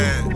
podcast.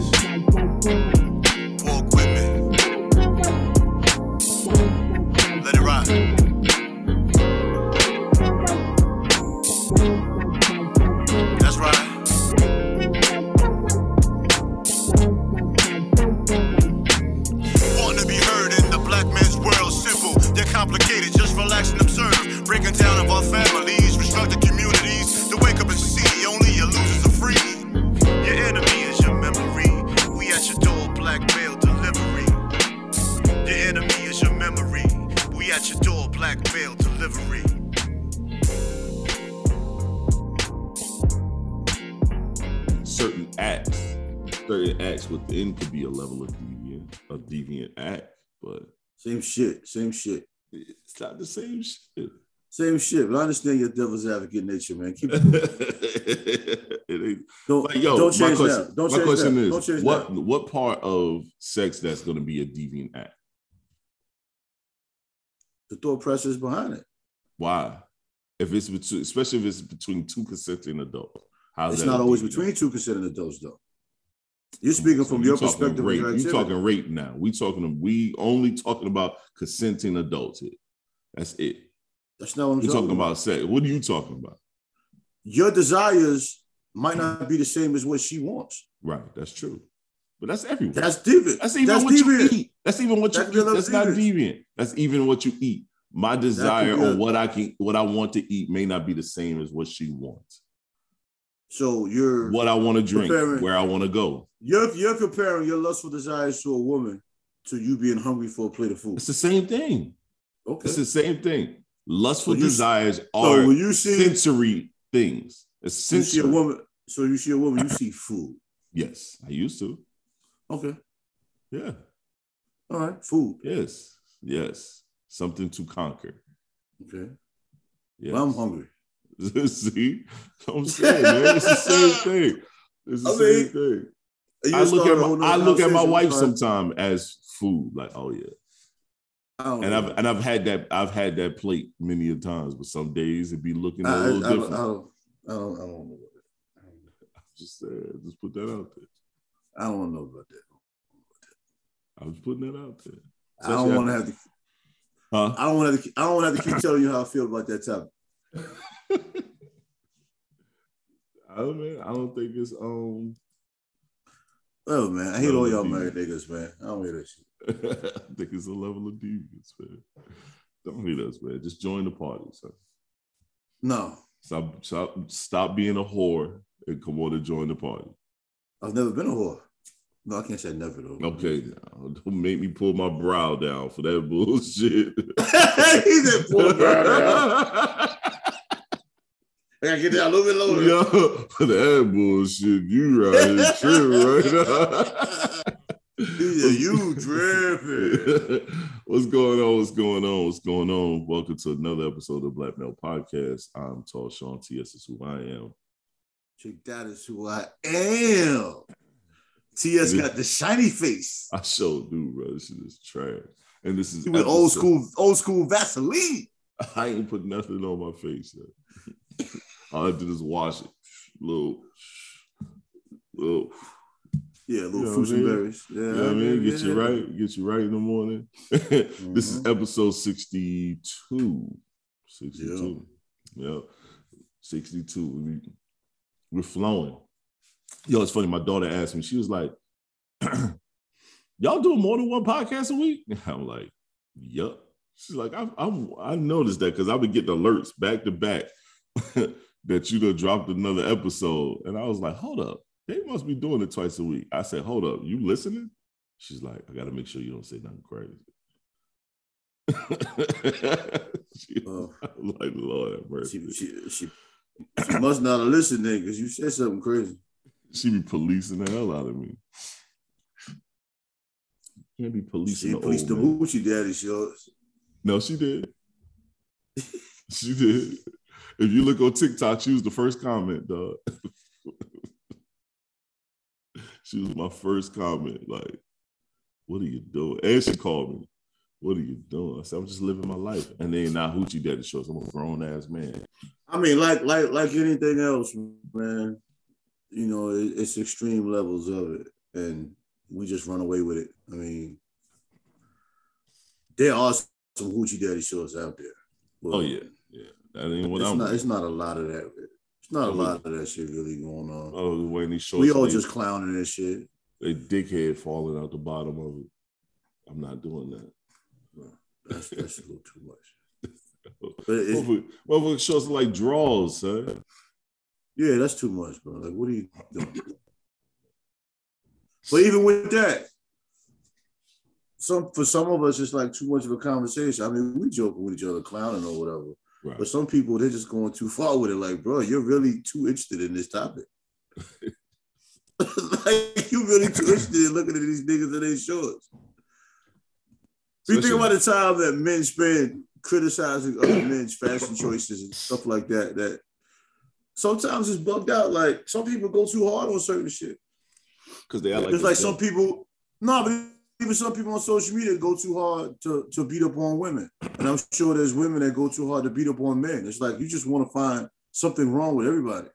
Same shit. Same shit. it's not the same shit. Same shit. But I understand your devil's advocate nature, man. Keep it ain't, don't like, yo, don't my change question, that. Don't my change question is, what what part of sex that's going to be a deviant act? The thought process behind it. Why? If it's between, especially if it's between two consenting adults, how's It's not always between two consenting adults, though. You're speaking from you your perspective. Rape. You're talking rape now? We talking. We only talking about consenting adulthood. That's it. That's not what I'm talking, talking about. about sex. What are you talking about? Your desires might not be the same as what she wants. Right. That's true. But that's everyone. That's deviant. That's even That's what deviant. you eat. That's even what you That could be a eat. That's not deviant. deviant. That's even what you eat. My desire or what I can, what I want to eat, may not be the same as what she wants. So you're What I want to drink, where I want to go. you're you're comparing your lustful desires to a woman to you being hungry for a plate of food. It's the same thing. Okay. It's the same thing. Lustful So you- desires So are when you see sensory things. It's you see a sensory. woman, so you see a woman, you see food. Yes, I used to. Okay. Yeah. All right. Food. Yes. Yes. Something to conquer. Okay. Yes. Well, I'm hungry. See, I'm saying, man, it's the same thing. It's the I same mean, thing. I look at my, I look at my wife sometimes as food, like, oh yeah. And know. I've and I've had that I've had that plate many a times, but some days it'd be looking a I, I, I, little don't, I, different. don't, I don't. I don't know. about that. just saying, just put that out there. I don't know about that. I was putting that out there. I don't want to have to. Huh? I don't want to. I don't want to have to keep telling you how I feel about that topic. I don't man, I don't think it's um Oh man, I hate all y'all married niggas, man. I don't hear that shit. I think it's a level of deviance, man. Don't hate us, man. Just join the party, son. No, Stop, stop, stop being a whore and come on and join the party. I've never been a whore. No, I can't say never though. Okay, now, don't make me pull my brow down for that bullshit. he said, "Pull the brow down." I gotta get that a little bit lower. Yo, that bullshit, you right here tripping right now. You tripping. What's going on? What's going on? What's going on? Welcome to another episode of Black Male Podcast. I'm Tall Shon TS is who I am. Chick, that is who I am. TS got the shiny face. I sure do, bro. This shit is trash. And this is went old school, old school Vaseline. I ain't put nothing on my face yet. All I did is wash it. Little, little. Yeah, little You know fruits and berries. Yeah, You know what I mean? Get you right, get you right in the morning. This is Mhm. episode 62. 62. Yeah. 62. We, we're flowing. Yo, it's funny. My daughter asked me, she was like, Y'all doing more than one podcast a week? I'm like, Yup. She's like, I, I, I noticed that because I've been getting alerts back to back that you done dropped another episode. And I was like, hold up. They must be doing it twice a week. I said, hold up. You listening? She's like, I got to make sure you don't say nothing crazy. she. I'm oh. like, Lord have mercy. She, she, she, she must not have listened then because you said something crazy. She be policing the hell out of me. Can't be policing She the policed the. Hoochie Daddy shows. No, she did. she did. If you look on TikTok, she was the first comment, dog. she was my first comment. Like, what are you doing? And she called me. What are you doing? I said, I'm just living my life. And then now Hoochie Daddy shows. I'm a grown ass man. I mean, like like like anything else, man. you know, it, it's extreme levels of it, and we just run away with it. I mean, there are some hoochie daddy shows out there. oh yeah, yeah. That ain't what it's I'm. not. It's not a lot of that. It's not a Oh, lot of that shit really going on. oh, the way these shorts. we all just clowning this shit. they dickhead falling out the bottom of it. I'm not doing that. That's that's a little too much. But it's, Motherfucker motherfucker shorts like draws, son. yeah, that's too much, bro. Like, what are you doing? But even with that, some for some of us, it's like too much of a conversation. I mean, we joking with each other, clowning or whatever. Right. But some people, they're just going too far with it. Like, bro, you're really too interested in this topic. like, you really too interested in looking at these niggas in their shorts. We think about the time that men spend criticizing other men's fashion choices and stuff like that. That sometimes it's bugged out. Like some people go too hard on certain shit. Because they are like, It's like some people, no, but even some people on social media go too hard to, to beat up on women. And I'm sure there's women that go too hard to beat up on men. It's like you just want to find something wrong with everybody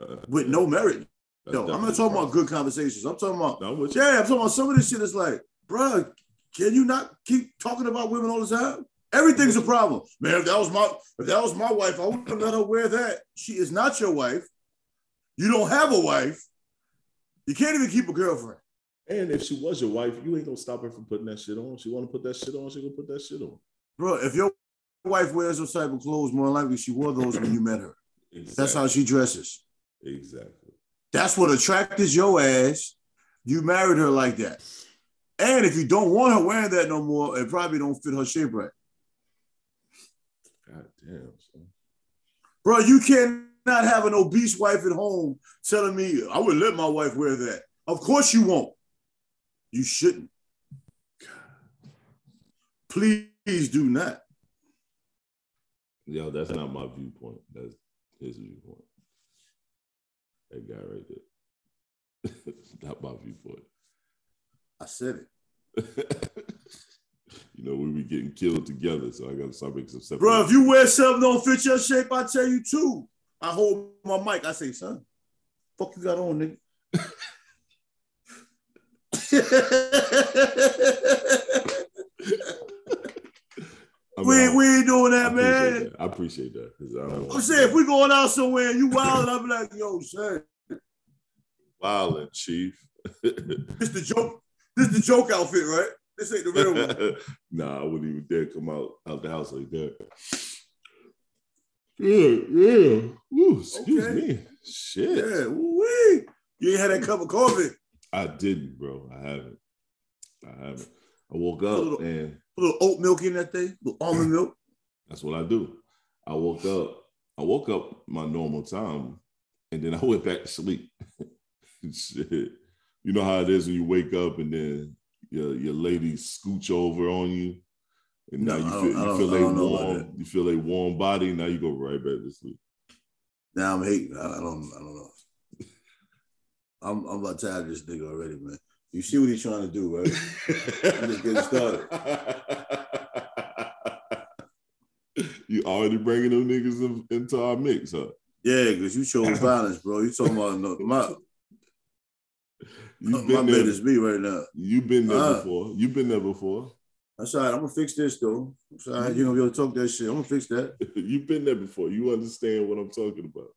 uh, with no merit. No, I'm not talking about good conversations. I'm talking about, No, yeah, I'm talking about some of this shit is like, bruh, can you not keep talking about women all the time? Everything's a problem. Man, if that was my if that was my wife, I wouldn't let her wear that. She is not your wife. You don't have a wife. You can't even keep a girlfriend. And if she was your wife, you ain't gonna stop her from putting that shit on. She want to put that shit on, she gonna put that shit on. Bro, if your wife wears those type of clothes, more likely she wore those when you met her. Exactly. That's how she dresses. Exactly. That's what attracted your ass. You married her like that. And if you don't want her wearing that no more, it probably don't fit her shape right. God damn. Son. Bro, you cannot have an obese wife at home telling me, I would let my wife wear that. Of course you won't. You shouldn't. Please do not. Yo, that's not my viewpoint. That's his viewpoint. That guy right there. not my viewpoint. I said it. you know, we be getting killed together, so I gotta start making some separate. Bro, if you wear something don't fit your shape, I tell you too. I hold my mic. I say, son, fuck you got on, nigga. I mean, we, we ain't doing that, appreciate man. that. I appreciate that I I'm want saying if we going out somewhere and you wild, be like, yo, son, violent, chief. this the joke. This the joke outfit, right? This ain't the real one. nah, I wouldn't even dare come out out the house like that. Yeah, yeah. Ooh, excuse Okay. me. Shit. Yeah, wee. You ain't had that cup of coffee. I didn't, bro. I haven't. I haven't. I woke up Little- and A little oat milk in that thing, little almond milk. that's what I do. I woke up. I woke up my normal time, and then I went back to sleep. Shit. You know how it is when you wake up and then your your lady scooch over on you, and now No, you feel you feel a don't know about warm you feel a warm body. Now you go right back to sleep. Now I'm hating. I don't. I don't know. I'm I'm about tired of this nigga already, man. You see what he's trying to do, right? just getting started. you already bringing them niggas in, into our mix, huh? Yeah, because you chose violence, bro. You talking about no, my You've my bed is me right now. You've been there Uh. before. You've been there before. That's all right. I'm gonna fix this though. That's all right. You're gonna be able to talk that shit. I'm gonna fix that. You've been there before. You understand what I'm talking about.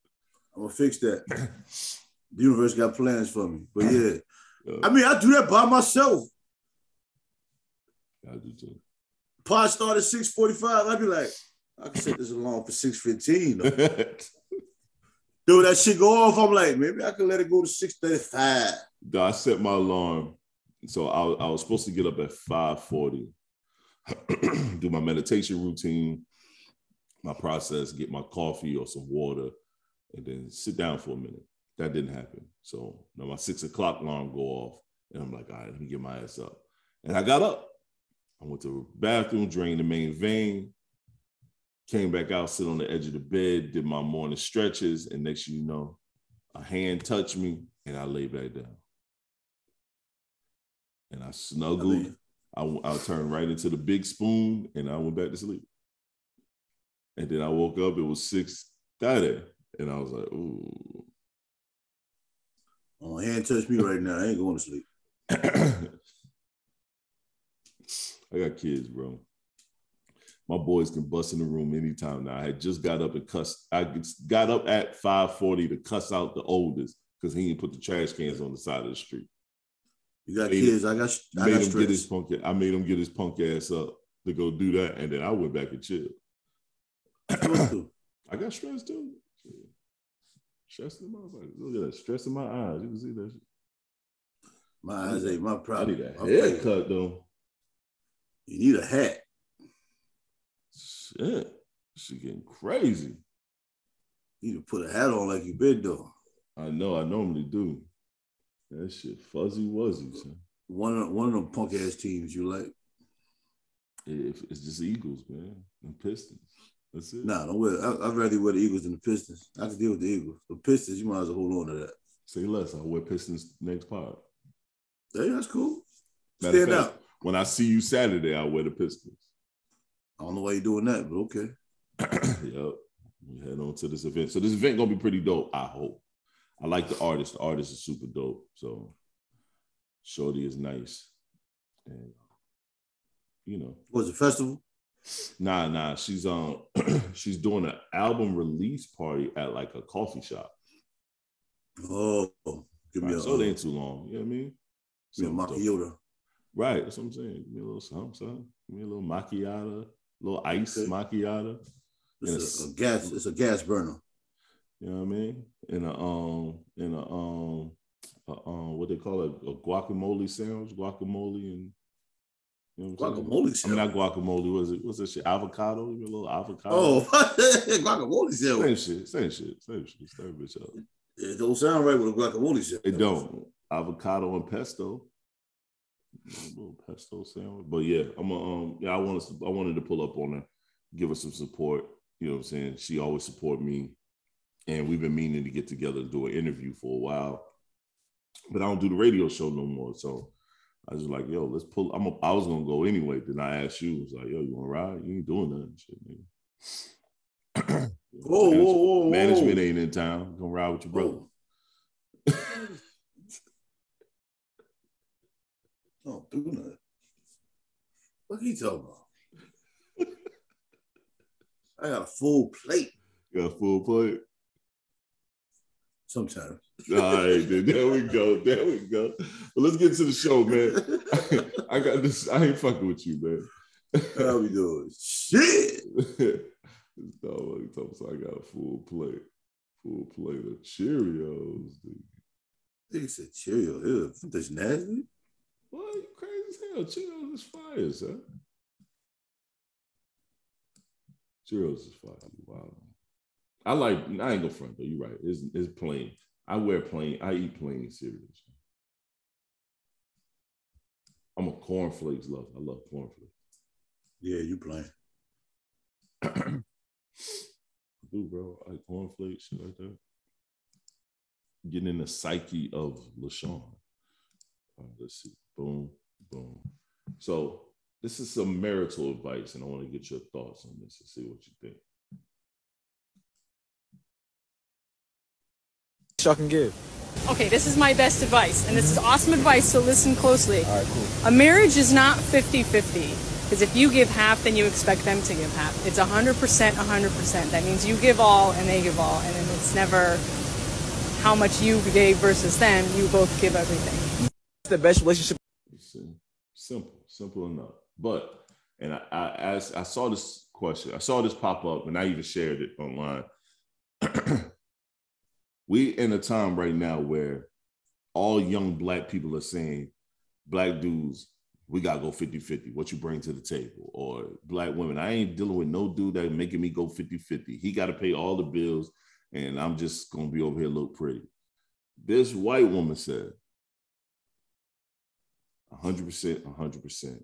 I'm gonna fix that. The universe got plans for me. But yeah, I mean, I do that by myself. I do too. Pod start at 6:45. I'd be like, I can set this alarm for 6:15. though. Dude, that shit go off. I'm like, maybe I can let it go to 6:35. I set my alarm. So I, I was supposed to get up at 5:40, do my meditation routine, my process, get my coffee or some water, and then sit down for a minute. That didn't happen. So now my six o'clock alarm go off, and I'm like, all right, let me get my ass up. And I got up. I went to the bathroom, drained the main vein, came back out, sit on the edge of the bed, did my morning stretches, and next thing you know, a hand touched me, and I lay back down. And I snuggled. I I, I turned right into the big spoon, and I went back to sleep. And then I woke up. It was six thirty, and I was like, "Ooh." Oh, hand touch me right now. I ain't going to sleep. I got kids, bro. My boys can bust in the room anytime now. I had just got up and cussed. I got up at 540 to cuss out the oldest because he didn't put the trash cans on the side of the street. You got made kids. Him, I got. I made got him stress. get his punk. I made him get his punk ass up to go do that, and then I went back and chill. I got stressed too. Stress in my Look at that stress in my eyes. You can see that. Shit. My eyes ain't my problem. I need a haircut though. You need a hat. Shit, she getting crazy. You need to put a hat on like you been doing. I know. I normally do. That shit fuzzy wuzzy. Son. One of one of them punk ass teams you like. If it's just Eagles, man, and Pistons. That's it. Nah, don't wear. I, would rather wear the Eagles than the Pistons. I can deal with the Eagles. The Pistons, you might as well hold on to that. Say less. I'll wear Pistons next pod. Hey, that's cool. Matter Stand fact, out. When I see you Saturday, I'll wear the Pistons. I don't know why you're doing that, but okay. yep. We head on to this event. So this event gonna be pretty dope. I hope. I like the artist. The artist is super dope. So Shorty is nice, and you know. Was it festival? Nah, nah. She's um she's doing an album release party at like a coffee shop. Oh, give me right, a, so it ain't too long. You know what I mean? Give me a macchiato. Right, that's what I'm saying. Give me a little something, something. Give me a little macchiato, a little ice okay. macchiato. It's a, a, a, gas. It's a gas burner. You know what I mean? In a um, in a um, a, um, what they call it, a guacamole sandwich, guacamole and you know guacamole sandwich. I mean, not guacamole. Was it? What's that shit? Avocado? You a little avocado? Oh, guacamole sandwich. Same shit. Same shit. Same shit. Same bitch up. It don't sound right with a guacamole sandwich. It don't. Avocado and pesto. A little pesto sandwich. But yeah, I'm a, um yeah, I wanted to, I wanted to pull up on her, give her some support. You know what I'm saying? She always support me. And we've been meaning to get together to do an interview for a while. But I don't do the radio show no more. So I was like, yo, let's pull. I'm a, I was gonna go anyway. Then I asked you, I was like, yo, you wanna ride? You ain't doing nothing. Shit, nigga. whoa, whoa, whoa, Management ain't in town. Gonna ride with your brother. Don't do nothing. What are you talking about? I got a full plate. You got a full plate? Sometimes. All right, then. There we go. There we go. Well, let's get to the show, man. I got this. I ain't fucking with you, man. How we doing? Shit. this dog us I got a full plate. Full plate of Cheerios, dude. He said Cheerios. Ew, that's nasty. What? You crazy as hell. Cheerios is fire, son. Cheerios is fire. Wow. I like, I ain't gonna front though. You're right. It's, it's plain. I wear plain, I eat plain cereals. I'm a cornflakes lover. I love cornflakes. Yeah, you plain. do, bro. I like cornflakes, shit like that. Getting in the psyche of LaShawn. Uh, let's see. Boom, boom. So this is some marital advice, and I want to get your thoughts on this and see what you think. I can give. Okay, this is my best advice, and this is awesome advice, so listen closely. All right, cool. A marriage is not 50 50, because if you give half, then you expect them to give half. It's 100%, 100%. That means you give all and they give all, and then it's never how much you gave versus them. You both give everything. The best relationship. Simple, simple enough. But, and I, I, as I saw this question, I saw this pop up, and I even shared it online. we in a time right now where all young black people are saying, black dudes, we gotta go 50-50, what you bring to the table. Or black women, I ain't dealing with no dude that making me go 50-50. He gotta pay all the bills, and I'm just gonna be over here look pretty. This white woman said, 100%, 100%.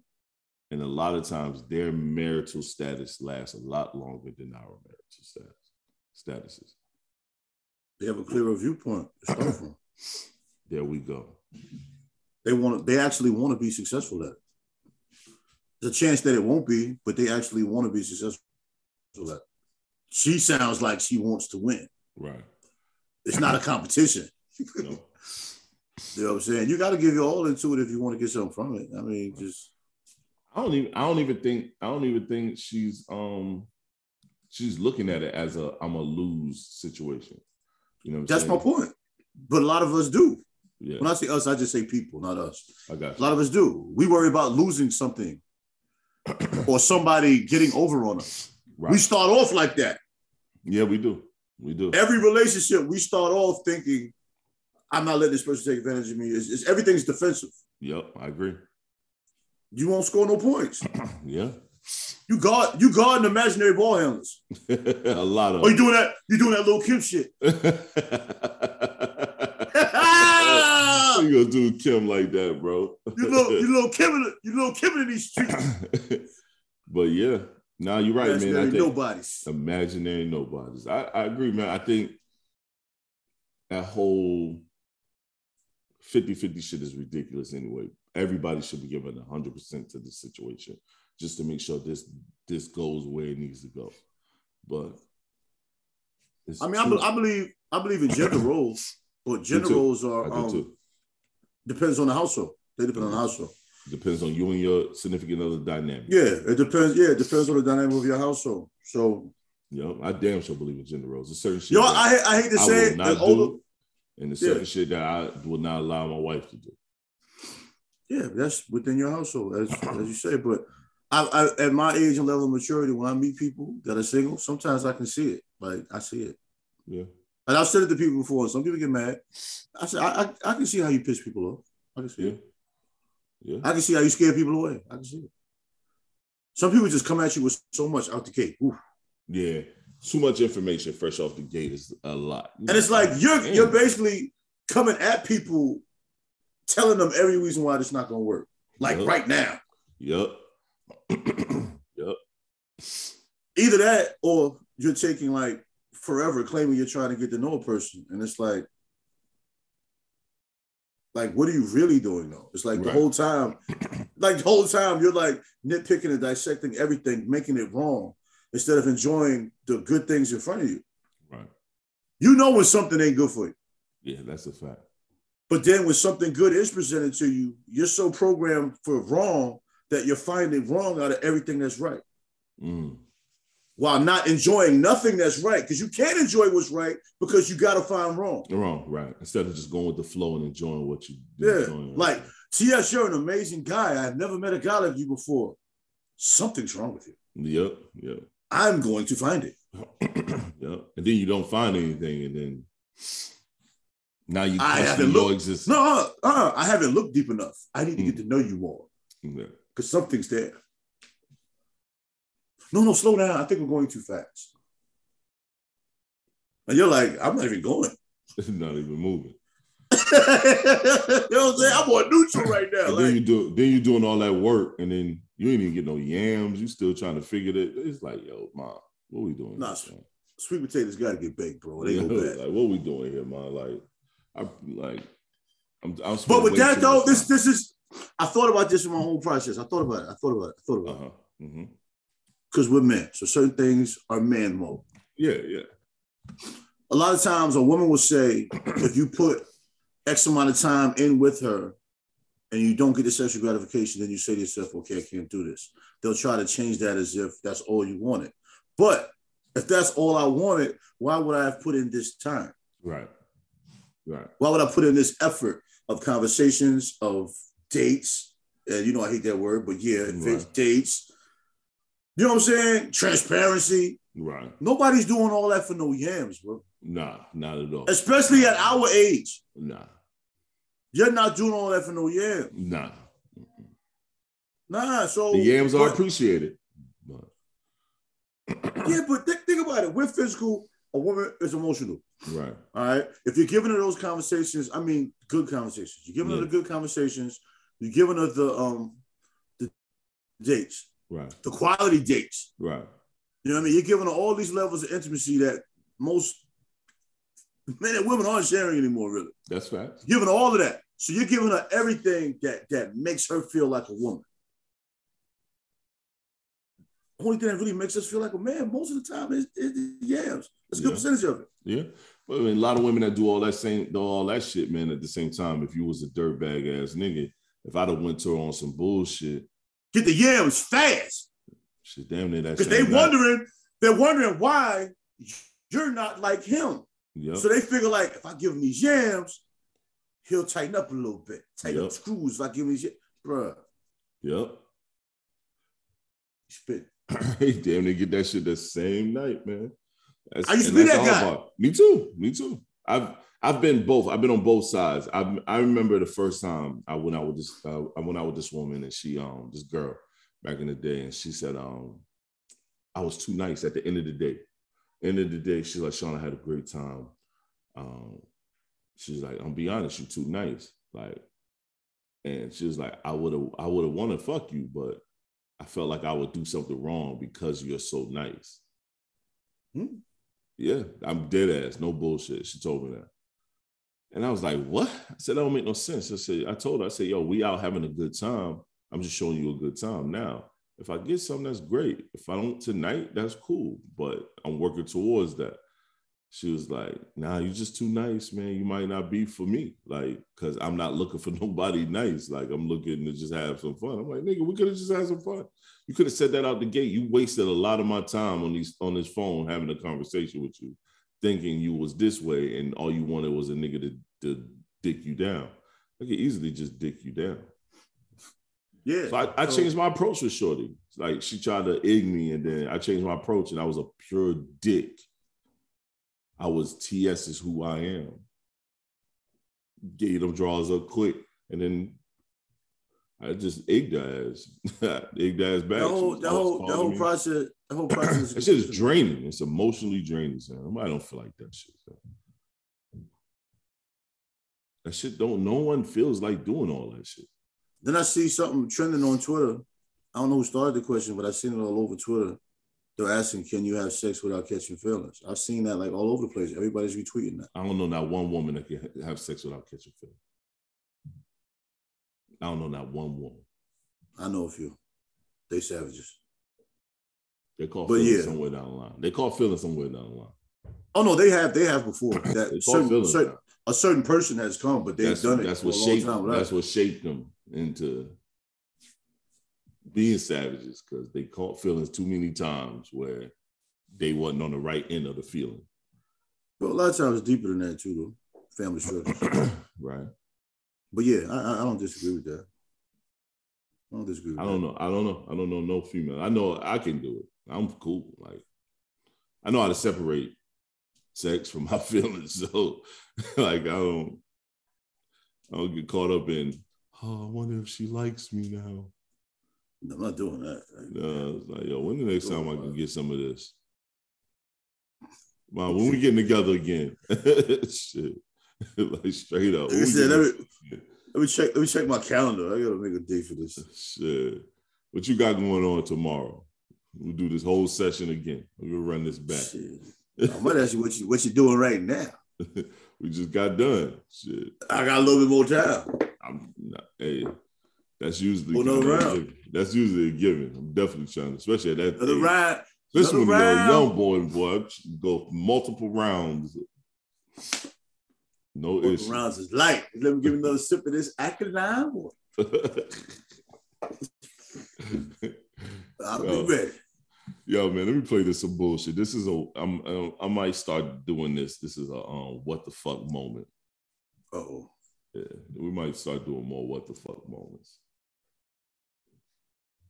And a lot of times their marital status lasts a lot longer than our marital status, statuses. They have a clearer viewpoint to start from. There we go. They want to. they actually want to be successful at it. There's a chance that it won't be, but they actually want to be successful at it. She sounds like she wants to win. Right. It's not a competition. no. You know what I'm saying? You got to give your all into it if you want to get something from it. I mean, just I don't even I don't even think I don't even think she's um she's looking at it as a I'm a lose situation. You know, that's my point. But a lot of us do. Yeah, When I say us, I just say people, not us. I got A lot of us do. We worry about losing something or somebody getting over on us. Right. We start off like that. yeah, we do. We do. Every relationship, we start off thinking, I'm not letting this person take advantage of me. It's, it's- everything's defensive. Yep, I agree. You won't score no points. Yeah, You guard, you guard an imaginary ball handlers. a lot of. Oh, you doing that? You doing that little Kim shit? Ah! you gonna do Kim like that, bro? You little, you little Kim, you little Kim in these streets. but yeah, now you're right, man. I Imaginary think nobodies. imaginary nobodies. I, I agree, man. I think that whole 50-50 shit is ridiculous anyway. Everybody should be given 100% to this situation just to make sure this this goes where it needs to go. But it's I mean, I, be- I believe, I believe in gender roles, but gender roles are um, depends on the household. They depend on the household. Depends on you and your significant other dynamic. Yeah, it depends. Yeah, it depends on the dynamic of your household. So, You know, I damn sure believe in gender roles. There's certain shit know, I, hate- I hate to I say it. not the older- and Yeah. certain shit that I will not allow my wife to do. Yeah, that's within your household, as, as you say. But I, I, at my age and level of maturity, when I meet people that are single, sometimes I can see it. Like I see it, Yeah. and I've said it to people before. Some people get mad. I said, I, I, I can see how you piss people off. I can see Yeah. it. Yeah. I can see how you scare people away. I can see it. Some people just come at you with so much out the gate, Oof. Yeah. Too much information fresh off the gate is a lot. and it's like you're Damn. you're basically coming at people, telling them every reason why it's not going to work. Like Yeah. right now, Yep. Yep. either that or you're taking like forever claiming you're trying to get to know a person and it's like like what are you really doing though it's like the whole time like the whole time you're like nitpicking and dissecting everything making it wrong instead of enjoying the good things in front of you Right. you know when something ain't good for you Yeah, that's a fact. but then when something good is presented to you you're so programmed for wrong that you're finding wrong out of everything that's right Mm. while not enjoying nothing that's right because you can't enjoy what's right because you got to find wrong. Wrong, right. Instead of just going with the flow and enjoying what you Yeah, enjoying. like T.S., you're an amazing guy. I've never met a guy like you before. Something's wrong with you. Yep, yep. I'm going to find it. yep. And then you don't find anything, and then now you I haven't looked- existence. No, uh, uh, I haven't looked deep enough. I need to get to know you more Yeah. Because something's there. No, no, slow down. I think we're going too fast. And you're like, I'm not even going. It's not even moving. you know what I'm saying? I'm on neutral right now. Like, then you do then you're doing all that work, and then you ain't even get no yams. You still trying to figure it. It's like, yo, mom, what we doing? Nah, here, sweet potatoes got to get baked, bro. They go Yo, bad. Like, what we doing here, man? Like, I like, I'm. I'm But with that though, this this is I thought about this in my whole process. I thought about it. I thought about it. I thought about it. Uh-huh. hmm Because we're men. So certain things are man mode. Yeah, yeah. A lot of times a woman will say, if you put X amount of time in with her and you don't get the sexual gratification, then you say to yourself, okay, I can't do this. They'll try to change that as if that's all you wanted. But if that's all I wanted, why would I have put in this time? Right, right. Why would I put in this effort of conversations, of dates? And you know, I hate that word, but yeah, Right. dates. You know what I'm saying? Transparency. Right. Nobody's doing all that for no yams, bro. Nah, not at all. Especially at our age. Nah, You're not doing all that for no yams. nah. Nah, so The yams are but- appreciated. But Yeah, but think, think about it. We're physical, a woman is emotional. right, All right. If you're giving her those conversations, I mean good conversations. You're giving her the good conversations, you're giving her the um the dates, right, the quality dates. right. You know what I mean? You're giving her all these levels of intimacy that most men and women aren't sharing anymore, really. That's right. You're giving all of that. So you're giving her everything that that makes her feel like a woman. Only thing that really makes us feel like a man most of the time is, is the yams. That's a good Yeah. percentage of it. Yeah. I mean, a lot of women that do all that same, do all that shit, man. At the same time, if you was a dirtbag ass nigga, if I'd have went to her on some bullshit, Get the yams fast. shit, damn near that. Because they night. wondering, they're wondering why you're not like him. Yep. So they figure like if I give him these yams, he'll tighten up a little bit. Tighten Yep. up screws if I give him these yams. Bruh, yep. spit. He damn near get that shit the same night, man. That's- I used to be that guy. part. Me too. Me too. I've I've been both. I've been on both sides. I I remember the first time I went out with this uh, I went out with this woman and she um this girl back in the day and she said um I was too nice at the end of the day. End of the day, she's like, Sean, I had a great time. Um, she's like, I'm be honest, you're too nice. Like, and she was like, I would have I would have wanted to fuck you, but I felt like I would do something wrong because you're so nice. Hmm. Yeah, I'm dead ass, no bullshit. She told me that. And I was like, what? I said, that don't make no sense. I said, I told her, I said, yo, we out having a good time. I'm just showing you a good time. Now, if I get something, that's great. If I don't tonight, that's cool. But I'm working towards that. She was like, nah, you're just too nice, man. You might not be for me. Like, cause I'm not looking for nobody nice. Like, I'm looking to just have some fun. I'm like, nigga, we could have just had some fun. You could have said that out the gate. You wasted a lot of my time on these on this phone having a conversation with you, thinking you was this way, and all you wanted was a nigga to, to dick you down. I could easily just dick you down. Yeah. So I, I So- changed my approach with Shorty. Like she tried to ig me, and then I changed my approach, and I was a pure dick. I was TS is who I am. Gave them draws up quick, and then I just egged her ass. egged her ass back. The whole, the whole, the whole me. process, the whole process. That shit is draining. It's emotionally draining. Son. Nobody don't feel like that shit. son. That shit don't. No one feels like doing all that shit. Then I see something trending on Twitter. I don't know who started the question, but I've seen it all over Twitter. They're asking, "Can you have sex without catching feelings?" I've seen that like all over the place. Everybody's retweeting that. I don't know not one woman that can have sex without catching feelings. I don't know not one woman. I know a few. They savages. They call But feelings yeah. somewhere down the line. They call feelings somewhere down the line. Oh no, they have. They have before. That certain, certain, a certain person has come, but they've That's, done it that's what shaped. That's what shaped them into being savages because they caught feelings too many times where they wasn't on the right end of the feeling. But a lot of times it's deeper than that too, though. Family structure. right. But yeah, I, I- don't disagree with that. I don't disagree. With I don't know. I don't know. I don't know no female. I know I can do it. I'm cool. Like I know how to separate sex from my feelings. So like I don't I don't get caught up in oh, I wonder if she likes me now. that. I'm not doing that. No, it's like, yo, when the next time I can get some of this? Wow, when we getting together again? Shit. like straight up. Like I said, getting- every- Let me check. Let me check my calendar. I gotta make a date for this. Shit. What you got going on tomorrow? We'll do this whole session again. We'll run this back. Shit. I might ask you what you what you doing right now. we just got done. Shit. I got a little bit more time. I'm not, hey, that's usually oh, Pull another a round. given. that's usually a given. I'm definitely trying to, especially at that Another age. round. Especially when another you're a young boy, boy, go multiple rounds. No Multiple issue. rounds is light. Let me give another sip of this Aconine. I'll Yo. be ready. Yo, man, let me play this some bullshit. This is a I'm uh, I might start doing this. This is a um what the fuck moment. Oh, Yeah, we might start doing more what the fuck moments.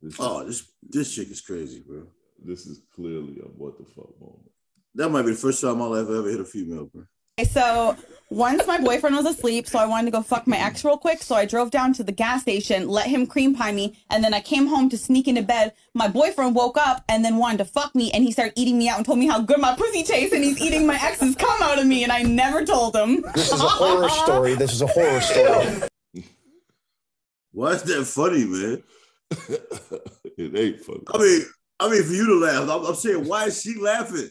This oh, this this chick is crazy, bro. this is clearly a what the fuck moment. That might be the first time in my life I ever hit a female, bro. So once my boyfriend was asleep, so I wanted to go fuck my ex real quick. So I drove down to the gas station, let him cream pie me, and then I came home to sneak into bed. My boyfriend woke up and then wanted to fuck me, and he started eating me out and told me how good my pussy tastes, and he's eating my ex's cum out of me, and I never told him. This is a horror story. This is a horror story. Why is that funny, man? it ain't funny. I mean, I mean, for you to laugh, I'm, I'm saying, why is she laughing?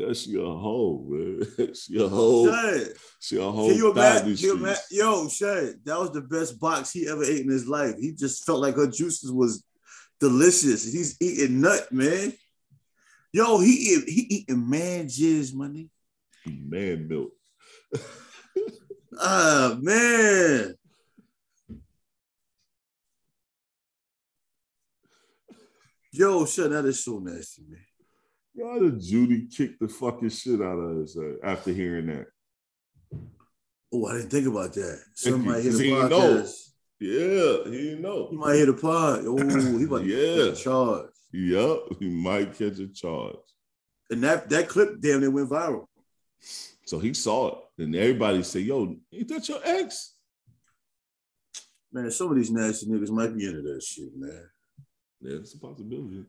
Cause your a hoe, man. she a hoe. Shane, She a hoe. can you imagine? Can you ima- streets. Yo, Shane, that was the best box he ever ate in his life. He just felt like her juices was delicious. He's eating nut, man. Yo, he eat, he eating man jizz, money. Man milk. Ah man. Yo, shit, that is so nasty, man. Why did Judy kick the fucking shit out of us uh, after hearing that? Oh, I didn't think about that. Somebody hit the he didn't know. Yeah, he didn't know. He might hit a pod. Oh, he might Yeah. get charged. Yup, he might catch a charge. And that that clip damn near went viral. So he saw it, and everybody said, "Yo, ain't that your ex?" Man, some of these nasty niggas might be into that shit, man. Yeah, it's a possibility.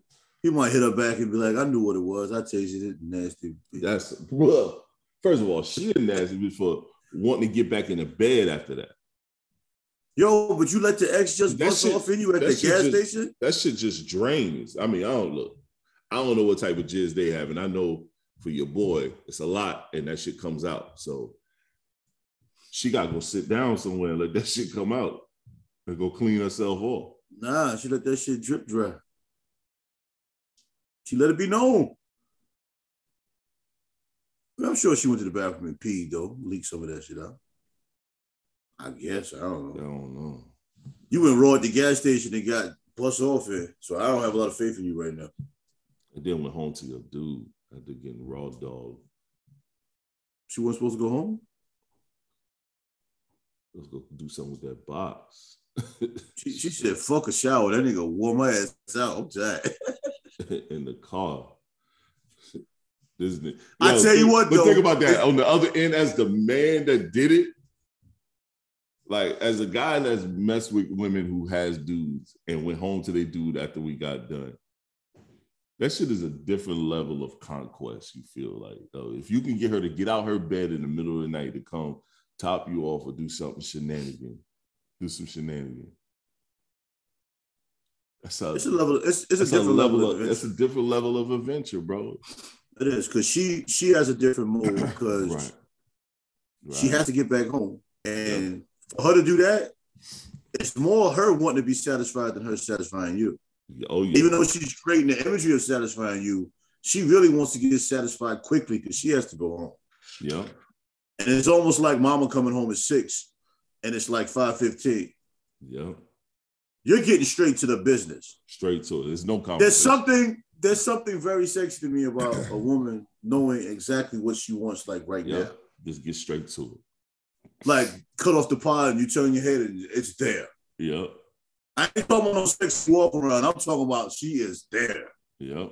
He might hit her back and be like, I knew what it was. I tasted it, nasty. bitch." That's well. First of all, she a nasty bitch for wanting to get back in the bed after that. Yo, but you let the ex just That bust shit- off in you at the gas just- station? That shit just drains. I mean, I don't look. I don't know what type of jizz they have, and I know for your boy, it's a lot, and that shit comes out. So she got to go sit down somewhere and let that shit come out and go clean herself off. Nah, she let that shit drip dry. She let it be known. But I'm sure she went to the bathroom and peed though, leaked some of that shit out. I guess I don't I know. don't know. You went raw at the gas station and got bust off in, so I don't have a lot of faith in you right now. And then went home to your dude after getting raw dog. She wasn't supposed to go home. Let's go do something with that box. She, she said, "Fuck a shower." That nigga wore my ass out. I'm tired. in the car. This ni- I Yo, tell you what, but think about that on the other end, as the man that did it, like as a guy that's messed with women who has dudes and went home to their dude after we got done. That shit is a different level of conquest. You feel like though, if you can get her to get out her bed in the middle of the night to come top you off or do something shenanigan, do some shenanigan. That's a, It's a level. It's, it's a different level. of, of that's a adventure. different level of adventure, bro. It is because she she has a different mode because Right. she has to get back home, and for her to do that, it's more her wanting to be satisfied than her satisfying you. Oh yeah. Even though she's creating the imagery of satisfying you, she really wants to get satisfied quickly because she has to go home. yeah. And it's almost like mama coming home at six, and it's like five fifteen. Yeah. You're getting straight to the business. Straight to it. There's no conversation. There's something. There's something very sexy to me about a woman knowing exactly what she wants, like right Yeah. now. Just get straight to it. Like cut off the pod and you turn your head and it's there. Yeah. I ain't talking about no sexy walk around. I'm talking about she is there. Yeah.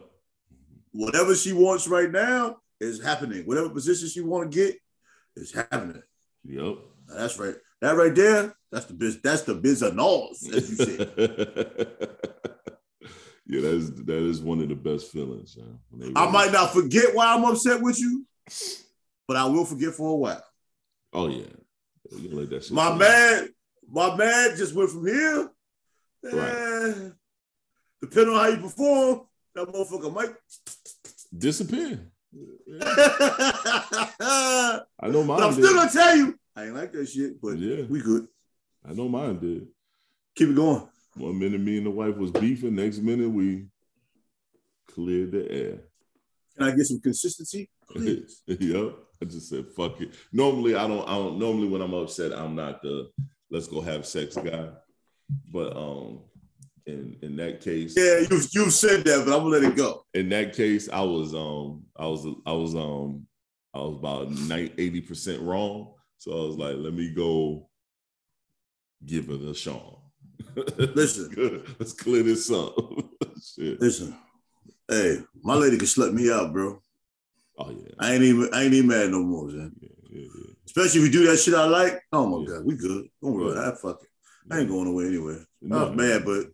Whatever she wants right now is happening. Whatever position she want to get is happening. Yep. Now, that's right. That right there, that's the biz. That's the biz of nose, as you said. yeah, that is that is one of the best feelings. I might not forget why I'm upset with you, but I will forget for a while. Oh yeah. You can let that shit My go. man, my man just went from here. Right. Eh, depending on how you perform, that motherfucker might. disappear. but I know mine I'm did. still gonna tell you, I ain't like that shit. But Yeah. we good. I know mine did. Keep it going. One minute me and the wife was beefing, next minute we cleared the air. Can I get some consistency, please? yep. I just said fuck it. Normally I don't I don't normally when I'm upset, I'm not the let's go have sex guy. But um in in that case, yeah, you you said that, but I'm gonna let it go. in that case, I was um I was I was um I was about 80 percent wrong. So I was like, let me go give it a shot. Listen. let's clear this up. Shit. Listen, hey, my lady can slut me out, bro. Oh yeah. I ain't even I ain't even mad no more, man. Yeah, yeah, yeah. Especially if you do that shit I like. Oh my god, we good. Don't worry that. Fuck it. I ain't going away anyway. No. I'm mad, but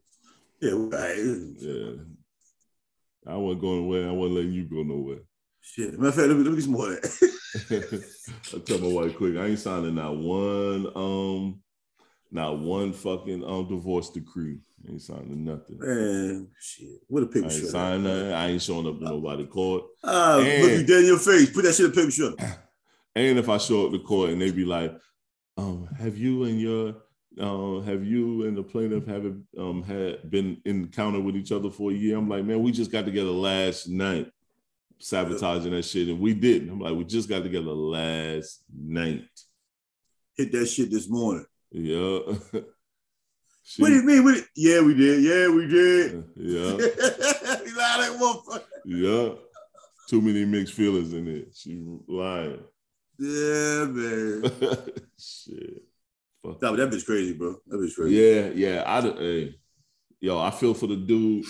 yeah, we- I, Yeah. I wasn't going away. I wasn't letting you go nowhere. Shit. Matter of fact, let me, let me get some more of that. I tell my wife quick, I ain't signing not one um not one fucking um divorce decree. I ain't signing nothing. Man, shit. What a I paper ain't signing nothing. I ain't showing up to nobody court. Ah, look you dead in your face. Put that shit in paper shot. And if I show up to court and they be like, um, have you and your um, have you and the plaintiff haven't um had been encountered with each other for a year? I'm like, man, we just got together last night. Sabotaging that shit, and we didn't. I'm like, we just got together last night. Hit that shit this morning. Yeah. She- What do you mean? What yeah, we did. Yeah, we did. Uh, yeah, lied like a motherfucker. yeah. Too many mixed feelings in it. She lying. Yeah, man. shit. Fuck. Nah, that bitch crazy, bro. That bitch crazy. Yeah, yeah. I hey, yo, I feel for the dude.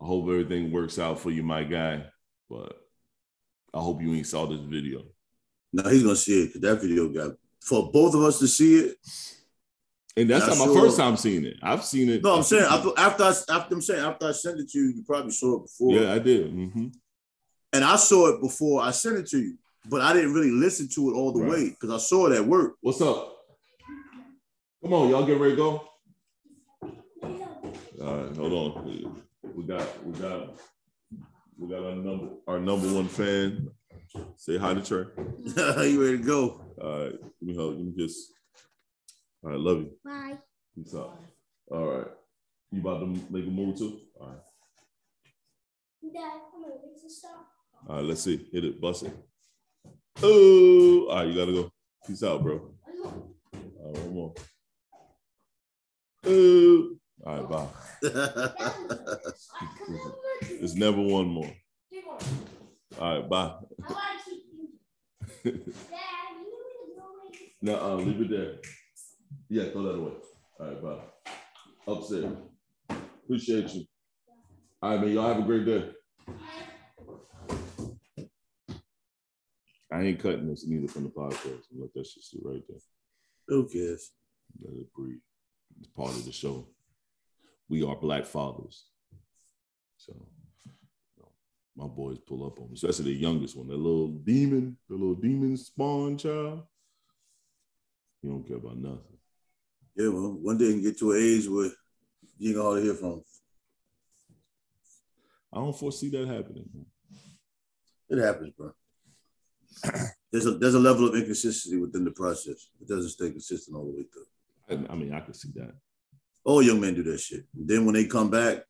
I hope everything works out for you, my guy. But I hope you ain't saw this video. No, he's gonna see it. 'cause That video got for both of us to see it. And that's Yeah, not my sure. first time seeing it. I've seen it. No, I'm saying after after I, after I'm saying after I sent it to you, you probably saw it before. Yeah, I did. hmm And I saw it before I sent it to you, but I didn't really listen to it all the Right. way because I saw it at work. What's up? Come on, y'all get ready to go. All right, hold on. We, we got we got we got our number our number one fan. Say hi to Trey. you ready to go? All right, let me hold. Let me just. All right, love you. Bye. Peace out. All right, you about to make a move too? All right, Dad, I'm gonna fix this stuff. all right. Let's see. Hit it, bust it. Oh, all right. You gotta go. Peace out, bro. All right, one more. Oh, all right. Bye. It's never one more. All right, bye. No, uh, leave it there. Yeah, throw that away. All right, bye. Upstairs. Appreciate you. All right, man. Y'all have a great day. I ain't cutting this neither from the podcast. Let that shit sit right there. Who cares? Let it breathe. It's part of the show. We are black fathers. So you know, my boys pull up on me, especially the youngest one, the little demon, the little demon spawn child. You don't care about nothing. Yeah, well, one day you can get to an age where you ain't gonna hear from. I don't foresee that happening. It happens, bro. There's a there's a level of inconsistency within the process. It doesn't stay consistent all the way through. I, I mean, I can see that. All young men do that shit. then when they come back,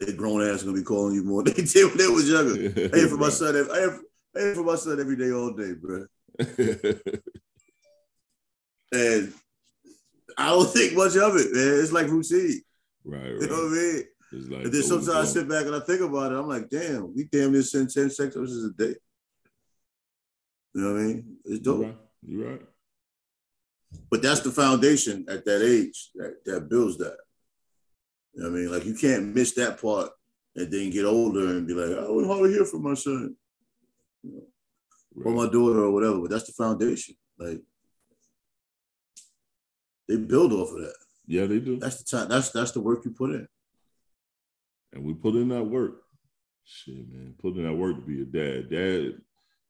they grown ass gonna be calling you more than they did when they was younger. I hear from my son. I hear, I hear from my son every day, all day, bro. And I don't think much of it, man. It's like routine. right, right. You know what I mean? It's like And then sometimes I sit back and I think about it. I'm like, damn, we damn near send 10 sex messages a day. You know what I mean? It's dope. You're right. You're right. But that's the foundation at that age that, that builds that. You know what I mean? Like you can't miss that part and then get older and be like, I would hardly hear from my son or right. my daughter or whatever. But that's the foundation. Like they build off of that. Yeah, they do. That's the time. That's that's the work you put in. and we put in that work. Shit, man, put in that work to be a dad. Dad,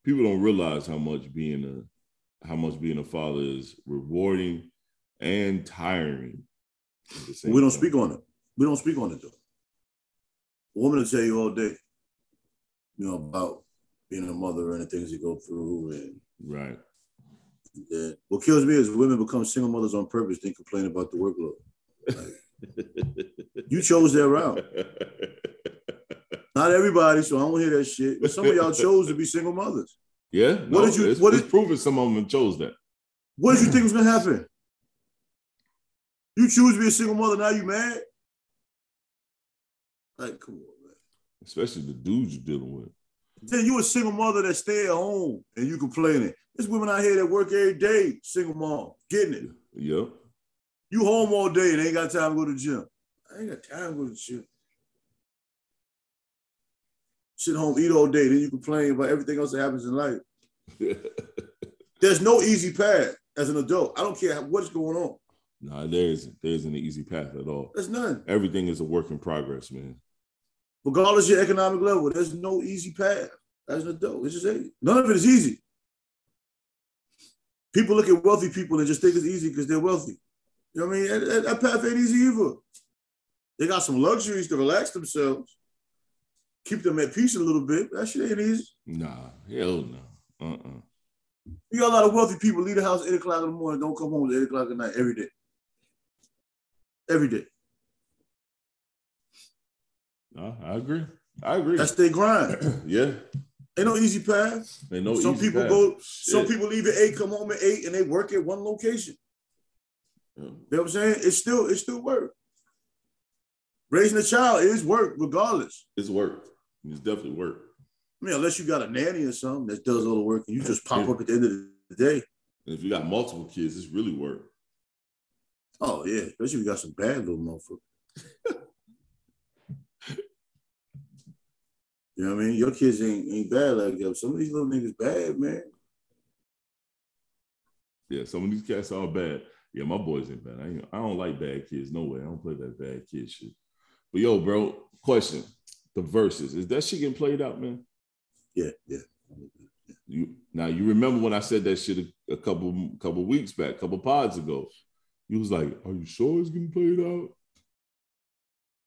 people don't realize how much being a how much being a father is rewarding and tiring. at the same We don't time. speak on it. We don't speak on it though. A woman will tell you all day, you know, about being a mother and the things you go through. And Right. then what kills me is women become single mothers on purpose, then complain about the workload. Like, you chose that route. Not everybody, so I don't hear that shit. But some of y'all chose to be single mothers. Yeah. What no, did you- It's, what it's did- proven some of them chose that. What did you think was gonna happen? You choose to be a single mother, now you mad? Like, come on, man. Especially the dudes you're dealing with. Then you a single mother that stay at home and you complaining. There's women out here that work every day, single mom, getting it. Yep. You home all day and ain't got time to go to the gym. I ain't got time to go to the gym. Sit home, eat all day, then you complain about everything else that happens in life. There's no easy path as an adult. I don't care what's going on. nah, there isn't. There isn't an easy path at all. There's none. Everything is a work in progress, man. Regardless of your economic level, there's no easy path as an adult. It's just. None of it is easy. People look at wealthy people and just think it's easy because they're wealthy. You know what I mean? That, that- that path ain't easy either. They got some luxuries to relax themselves, keep them at peace a little bit. That shit ain't easy. Nah, hell no. Uh-uh. You got a lot of wealthy people leave the house at 8 o'clock in the morning, don't come home at 8 o'clock at night every day. Every day. Nah, I agree. I agree. That's their grind. yeah. Ain't no easy path. Ain't no some people path. go. Some Shit. people leave at eight, come home at eight, and they work at one location. Yeah. You know what I'm saying? It's still it's still work. Raising a child is work, regardless. It's work. It's definitely work. I mean, unless you got a nanny or something that does all the work, and you just pop up at the end of the day. And if you got multiple kids, it's really work. Oh yeah, especially if you got some bad little motherfucker. you know what I mean? Your kids ain't ain't bad like that. Some of these little niggas bad, man. Yeah, some of these cats are bad. Yeah, my boys ain't bad. I, ain't, I don't like bad kids. No way. I don't play that bad kid shit. But yo, bro, question: the verses is that shit getting played out, man? Yeah, yeah. You now you remember when I said that shit a, a couple couple weeks back, couple pods ago. You was like, "Are you sure it's getting played out?"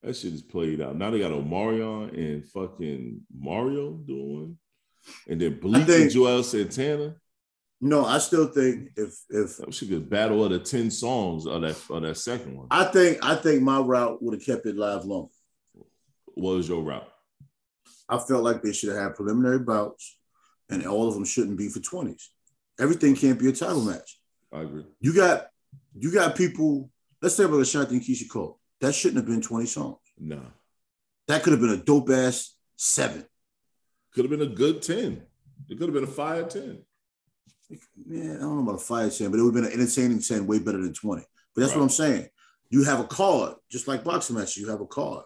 That shit is played out. Now they got Omarion and fucking Mario doing one, and then Bleek think- and Juelz Santana. No, I still think if if That shit could battle of the ten songs of that of that second one. I think I think my route would have kept it live long. What was your route? I felt like they should have had preliminary bouts, and all of them shouldn't be for twenties. Everything can't be a title match. I agree. You got you got people. Let's say about Ashanti and Keyshia Cole. That shouldn't have been twenty songs. Nah, That could have been a dope ass seven. could have been a good ten. It could have been a fire ten. Yeah, I don't know about a fire ten, but it would have been an entertaining ten, way better than twenty. But that's Right. what I'm saying. You have a card, just like boxing matches. You have a card.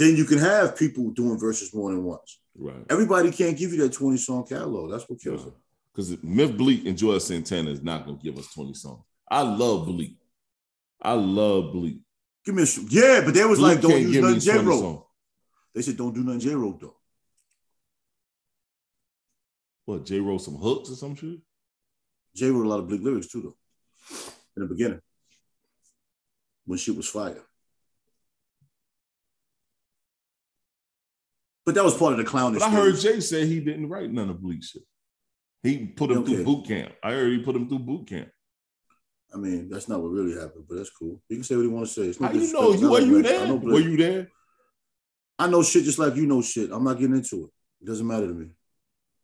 Then you can have people doing verses more than once. Right. Everybody can't give you that 20 song catalog. That's what kills it. Because Memphis Bleek and Juelz Santana is not gonna give us 20 songs. I love Bleek. I love Bleek. Give me a sh- yeah, but they was Bleek like, don't use nothing J 20 Rope. songs. They said don't do nothing J Rope though. What, J wrote some hooks or some shit? Jay wrote a lot of Bleek lyrics too, though, in the beginning when shit was fire. But that was part of the clownish. But I heard. Jay say he didn't write none of Bleek shit. He put him Okay. through boot camp. I heard he put him through boot camp. I mean, that's not what really happened, but that's cool. You can say what you want to say. It's How you know? You were like you. There? know, Were you there? I know shit just like you know shit. I'm not getting into it. It doesn't matter to me.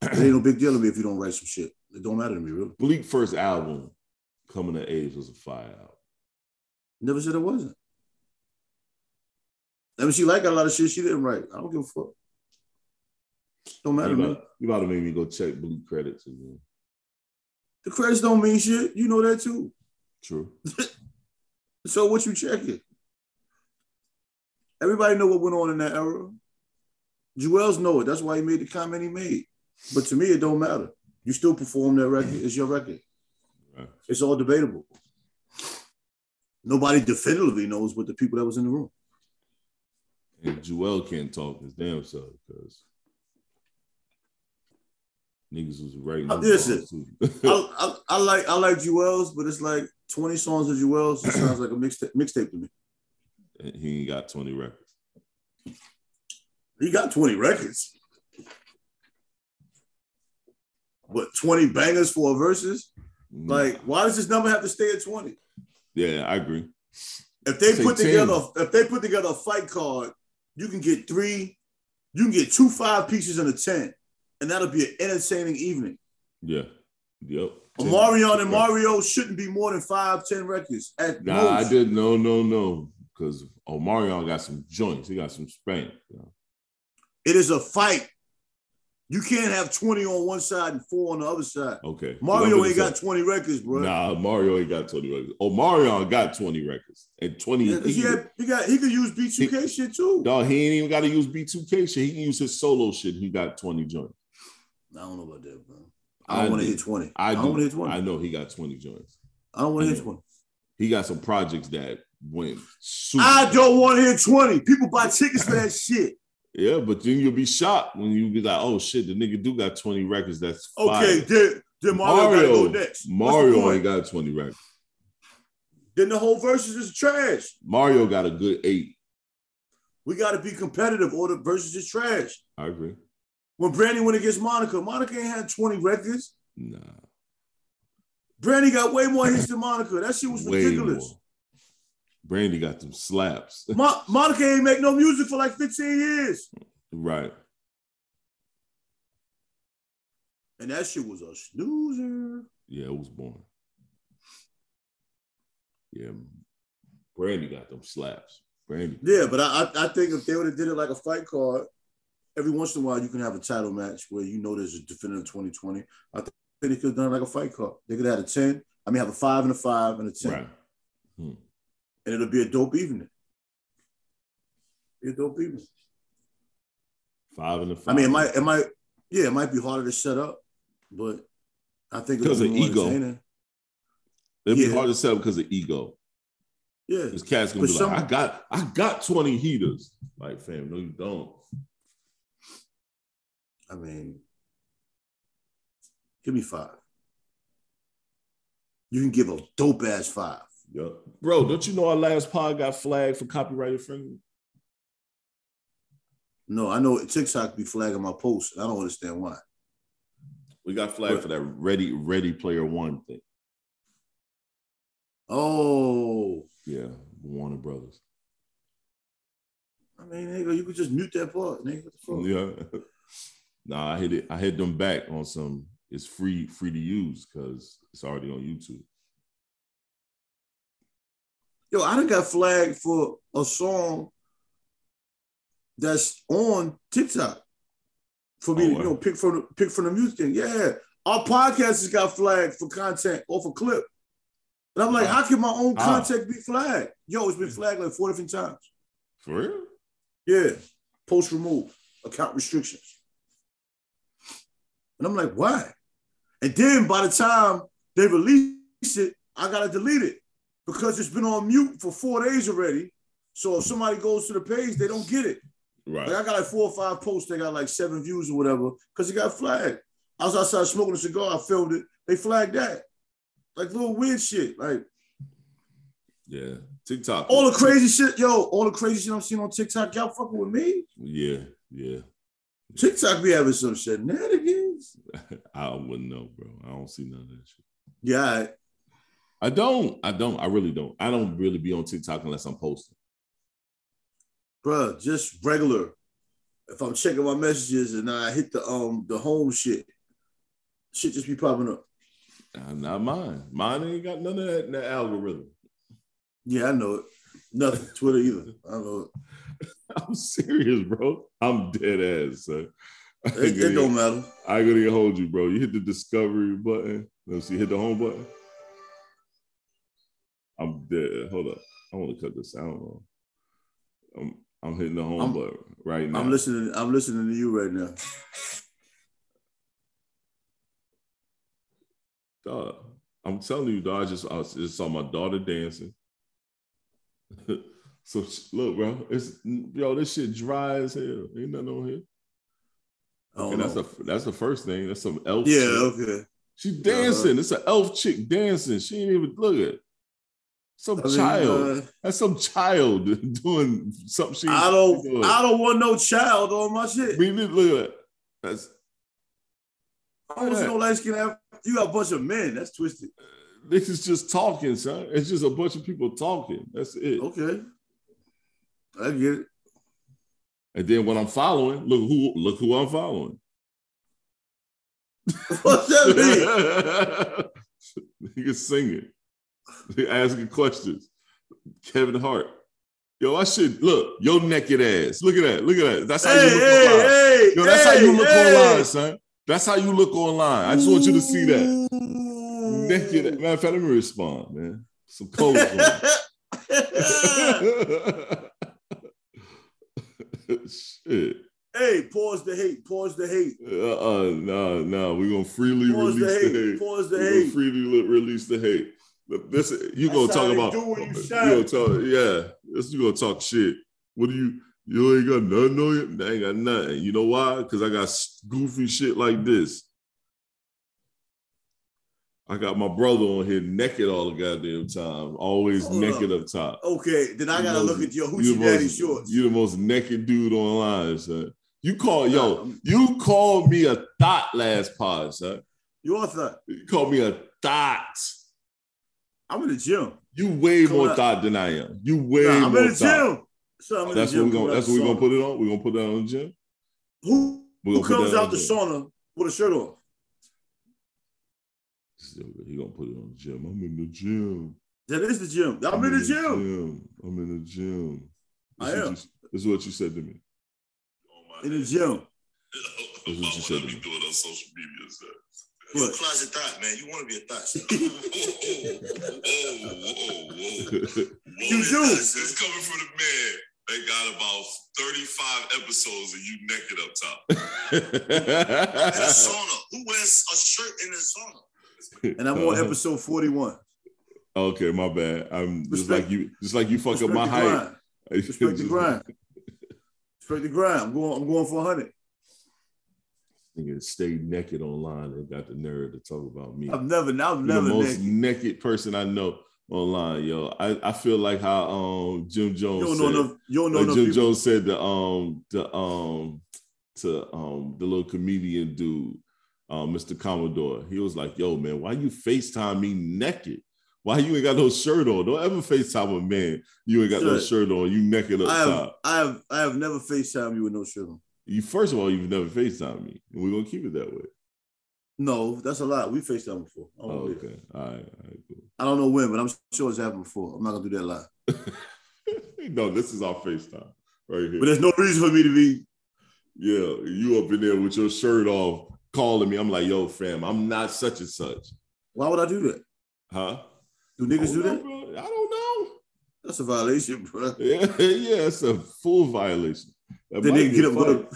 It ain't no big deal to me if you don't write some shit. It don't matter to me, really. Bleek first album, Coming of Age, was a fire album. Never said it wasn't. I mean, she like a lot of shit she didn't write. I don't give a fuck. Don't matter You about, you about to make me go check blue credits again. The credits don't mean shit. You know that too. True. So what you checking? Everybody know what went on in that era. Juelz know it. That's why he made the comment he made. But to me, it don't matter. You still perform that record. It's your record. Right. It's all debatable. Nobody definitively knows but the people that was in the room. And Juelz can't talk his damn self because niggas was writing. Too. I, I, I like I like Juelz, but it's like 20 songs of Juelz. It sounds like a mixtape mixtape to me. he ain't got 20 records. He got 20 records. What 20 bangers for a verses? Mm. Like, why does this number have to stay at 20? yeah, I agree. If they Say put 10. together, if they put together a fight card, you can get three, you can get two five pieces in a 10, and that'll be an entertaining evening. Yeah. Yep. Omarion and Mario shouldn't be more than five, ten records at Nah, most. I did no, no, no. Because Omarion oh, got some joints. He got some you know. It is a fight. You can't have 20 on one side and four on the other side. Okay. Mario ain't got 20 records, bro. Nah, Mario ain't got 20 records. Oh, Omarion got 20 records. And 20 Yeah, he, had, he got he could use B2K shit too. Dog, he ain't even got to use B2K shit. He can use his solo shit. He got 20 joints. I don't know about that, bro. I don't want to hit 20. I, I, do. don't want to hit 20. I know he got 20 joints. I don't want to hit 20. He got some projects that went super. I don't want to hit 20. People buy tickets for that shit. Yeah, but then you'll be shocked when you be like, oh shit, the nigga do got 20 records. That's Okay, then, then Mario, gotta Mario, go next. Mario ain't got 20 records. Then the whole verses is trash. Mario got a good eight. We got to be competitive, or the verses is trash. I agree. When Brandy went against Monica, Monica ain't had 20 records. Nah, Brandy got way more hits than Monica. That shit was way ridiculous. more. Brandy got them slaps. Mo- Monica ain't make no music for like 15 years. right. And that shit was a snoozer. Yeah, it was boring. Yeah, Brandy got them slaps. Brandy. Yeah, but I I, I think if they would have did it like a fight card, every once in a while you can have a title match where you know there's a definitive 2020. I think they could have done it like a fight card. They could have had a 10. I mean have a five and a five and a 10. Right. Hmm. And it'll be a dope evening. Be a dope evening. Five and a five. I mean, it might, it might, yeah, it might be harder to set up, but I think it'll Because of ego. It'd be yeah. hard to up because of ego. Yeah, Because cats gonna But be some- like, I got, I got 20 heaters. Like, fam, no, you don't. I mean, give me five. You can give a dope ass five. Yeah. Bro, don't you know our last pod got flagged for copyright infringement? No, I know TikTok be flagging my posts. and I don't understand why. We got flagged for that ready, ready player one thing. Oh, Yeah, Warner Brothers. I mean, nigga, you could just mute that part, nigga. What the fuck? Yeah. nah, I hit it. I hit them back on some. It's free, free to use because it's already on YouTube. Yo, I done got flagged for a song that's on TikTok for me Oh, to, wow. you know, pick from the pick from the music thing. Yeah. Our podcast has got flagged for content off a clip. And I'm like, Wow. how can my own Wow. content be flagged? Yo, it's been flagged like four different times. For real? Yeah. Post remove, account restrictions. And I'm like, why? And then by the time they release it, I gotta delete it because it's been on mute for four days already. So if somebody goes to the page, they don't get it. Right. Like I got like four or five posts, they got like seven views or whatever, because it got flagged. I was outside smoking a cigar, I filmed it, they flagged that. Like little weird shit. Like Yeah. TikTok. all the crazy shit, yo, all the crazy shit I'm seeing on TikTok, y'all fucking with me? Yeah, yeah. TikTok be having some shenanigans. I wouldn't know, bro. I don't see none of that shit. Yeah. I don't. I don't. I really don't. I don't really be on TikTok unless I'm posting. Bruh, just regular. If I'm checking my messages and I hit the um the home shit, shit just be popping up. Uh, not mine. Mine ain't got none of that, that algorithm. Yeah, I know it. Nothing. Twitter either. I know it. I'm serious, bro. I'm dead ass, son. It, it don't matter. I ain't gonna hold you, bro. You hit the discovery button. Let's see, hit the home button. I'm dead. Hold up. I want to cut this out. I'm I'm hitting the home I'm- button right now. I'm listening. I'm listening to you right now. Dog, I'm telling you, dog. I just I just saw my daughter dancing. so look, bro, it's yo, this shit dry as hell. Ain't nothing on here. I Okay, that's the that's the first thing. That's some elf. yeah. shit. Okay. She dancing. It's an elf chick dancing. She ain't even look at some I mean, child. uh, That's some child doing something. She I don't. I don't want no child on my shit. mean, look at that. That's I don't want to see no light skin. You got a bunch of men. That's twisted. this is just talking, son. It's just a bunch of people talking. That's it. Okay. I get it. And then when I'm following, look who look who I'm following. What's that mean? Niggas singing, they asking questions. Kevin Hart. Yo, I should look, your naked ass. Look at that. Look at that. That's how Hey, you look hey, online. hey, Yo, that's how you look online, son. That's how you look online. I just want you to see that. Naked. Matter of fact, let me respond, man. Some on. Shit. hey, pause the hate. Pause the hate. Uh-uh, no, no. We're gonna freely Pause release the the hate. hate. Pause the We're gonna hate. freely release the hate. This you gonna talk about? do when you uh, you gonna talk? Yeah, this you gonna talk shit. What do you? You ain't got nothing on you. I ain't got nothing. You know why? Because I got goofy shit like this. I got my brother on here naked all the goddamn time, always Hold naked up. up top. Okay, then I You gotta most- look at your you hoochie the daddy most- shorts. You the most naked dude online, son. You call yo, you called me a thought last pod, son. You all thought You called me a thought. I'm in the gym. You way Come more on. thought than I am. You way Nah, I'm more in the thought. gym. So I'm in That's the what gym. we're gonna. That's what we're gonna put it on. We're gonna put that on the gym. Who, who comes out the the sauna with a shirt on? Still. He gonna put it on the gym. I'm in the gym. That is the gym. I'm in the gym. I'm in the gym. I This is am. what you- This is what you said to me. In the gym. That's what you said to me. doing on social media, sir. What? You're a closet thought, man. You want to be a thought. whoa, whoa, whoa, whoa. You do. It's coming from the man that got about 35 episodes of you naked up top. In a sauna. Who wears a shirt in a sauna? And I'm on episode 41. Okay, my bad. I'm just like you. Just like you fuck up my height. Respect the grind. Respect the grind. I'm going, I'm going for 100. Nigga stayed naked online and got the nerve to talk about me. I've never, I've You're never the most naked. naked. person I know online, yo. I, I feel like how um Jim You Jones don't said, know enough. You don't know like Jim people. Jones said the um the um to um the little comedian dude, um, Mr. Commodore. He was like, yo, man, why you FaceTime me naked? Why you ain't got no shirt on? Don't ever FaceTime a man. You ain't got no shirt on. You naked up I have, top. I have, I have never FaceTime you with no shirt on. You first of all, you've never FaceTime me. And we're gonna keep it that way. No, that's a lie. We FaceTime before. Oh, okay. All right, all right, cool. I don't know when, but I'm sure it's happened before. I'm not gonna do that lie. no, this is our FaceTime right here. But there's no reason for me to be. Yeah, you up in there with your shirt off, calling me. I'm like, yo, fam, I'm not such and such. Why would I do that? Huh? Do niggas do that? bro. I don't know. That's a violation, bro. Yeah, yeah, it's a full violation. That Then they get up, go to,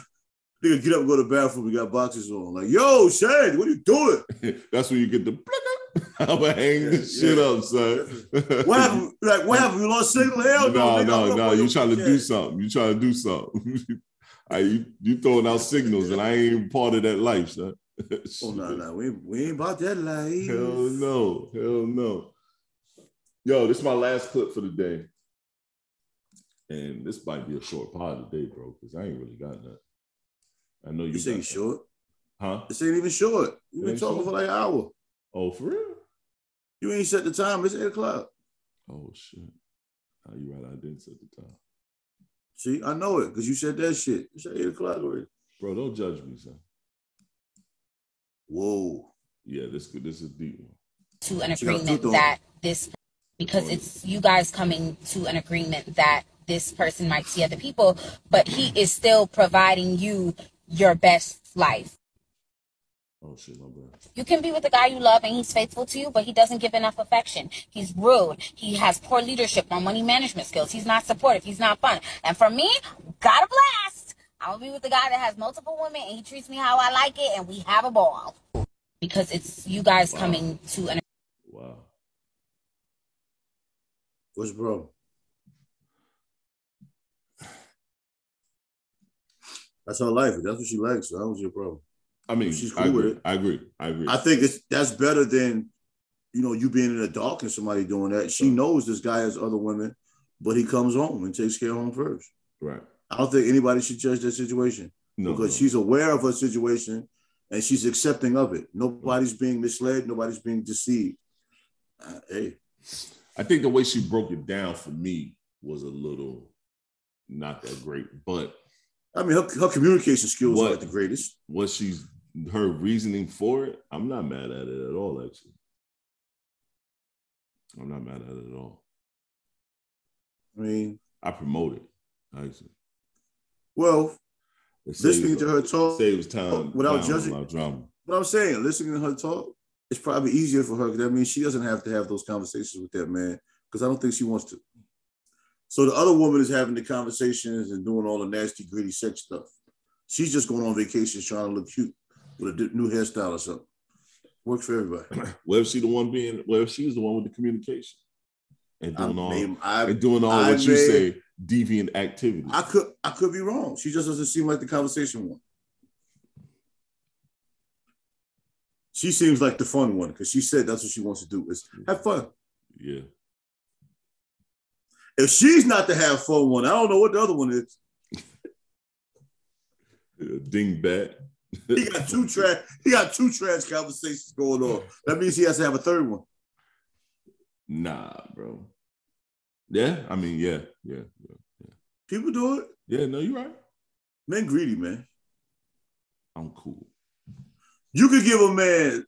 they get up, and go to the bathroom. We got boxes on. Like, yo, Shane, what are you doing? That's when you get the blicker. I'm gonna hang this Yeah, shit up, son. What happened? Like, what happened? You lost signal? Hell no, no, nigga, no, no. You trying to do something. You trying to do something. I, you, you throwing out signals, and I ain't even part of that life, son. Oh no, no, we ain't, we ain't about that life. Hell no. Hell no. Yo, this is my last clip for the day. And this might be a short pod today, bro, because I ain't really got nothing. I know you say you short? Huh? This ain't even short. You've been talking short? for like an hour. Oh, for real? You ain't set the time. It's eight o'clock. Oh shit. Oh, you right. I didn't set the time. See, I know it because you said that shit. It's eight o'clock already. Bro, don't judge me, son. Whoa. Yeah, this this is a deep one. to an agreement that this because oh, it's you guys coming to an agreement that this person might see other people but he is still providing you your best life Oh shit, my bad. you can be with the guy you love and he's faithful to you but he doesn't give enough affection he's rude he has poor leadership on money management skills he's not supportive he's not fun and for me got a blast I'll be with the guy that has multiple women and he treats me how i like it and we have a ball because it's you guys coming to an Wow. What's problem? That's her life. That's what she likes. So that was your problem. I mean, She's I cool with it. I agree. I agree. I think it's that's better than you know you being in the dark and somebody doing that. She knows this guy has other women, but he comes home and takes care of home first. right. I don't think anybody should judge that situation No, because no. she's aware of her situation and she's accepting of it. Nobody's being misled. Nobody's being deceived. Uh, hey, I think the way she broke it down for me was a little not that great, but I mean, her, her communication skills What? aren't the greatest. what she's her reasoning for it, I'm not mad at it at all. Actually, I'm not mad at it at all. I mean, I promote it. Actually, well, it listening saves, to her talk, saves time without judging- drama. what I'm saying, listening to her talk, it's probably easier for her because that means she doesn't have to have those conversations with that man because I don't think she wants to. So the other woman is having the conversations and doing all the nasty, gritty sex stuff. She's just going on vacations trying to look cute with a new hairstyle or something. Works for everybody. If she the one being? If she's the one with the communication and I, doing all mean, I, and doing all I what you say deviant activity? I could I could be wrong. She just doesn't seem like the conversation one. She seems like the fun one because she said that's what she wants to do is have fun. yeah. If she's not the have fun one, I don't know what the other one is. Yeah, Ding bat. He got two trash. He got two trash conversations going on. That means he has to have a third one. Nah, bro. Yeah, I mean, yeah, yeah, yeah. People do it. Yeah, no, you're right. Men greedy, man. I'm cool. You could give a man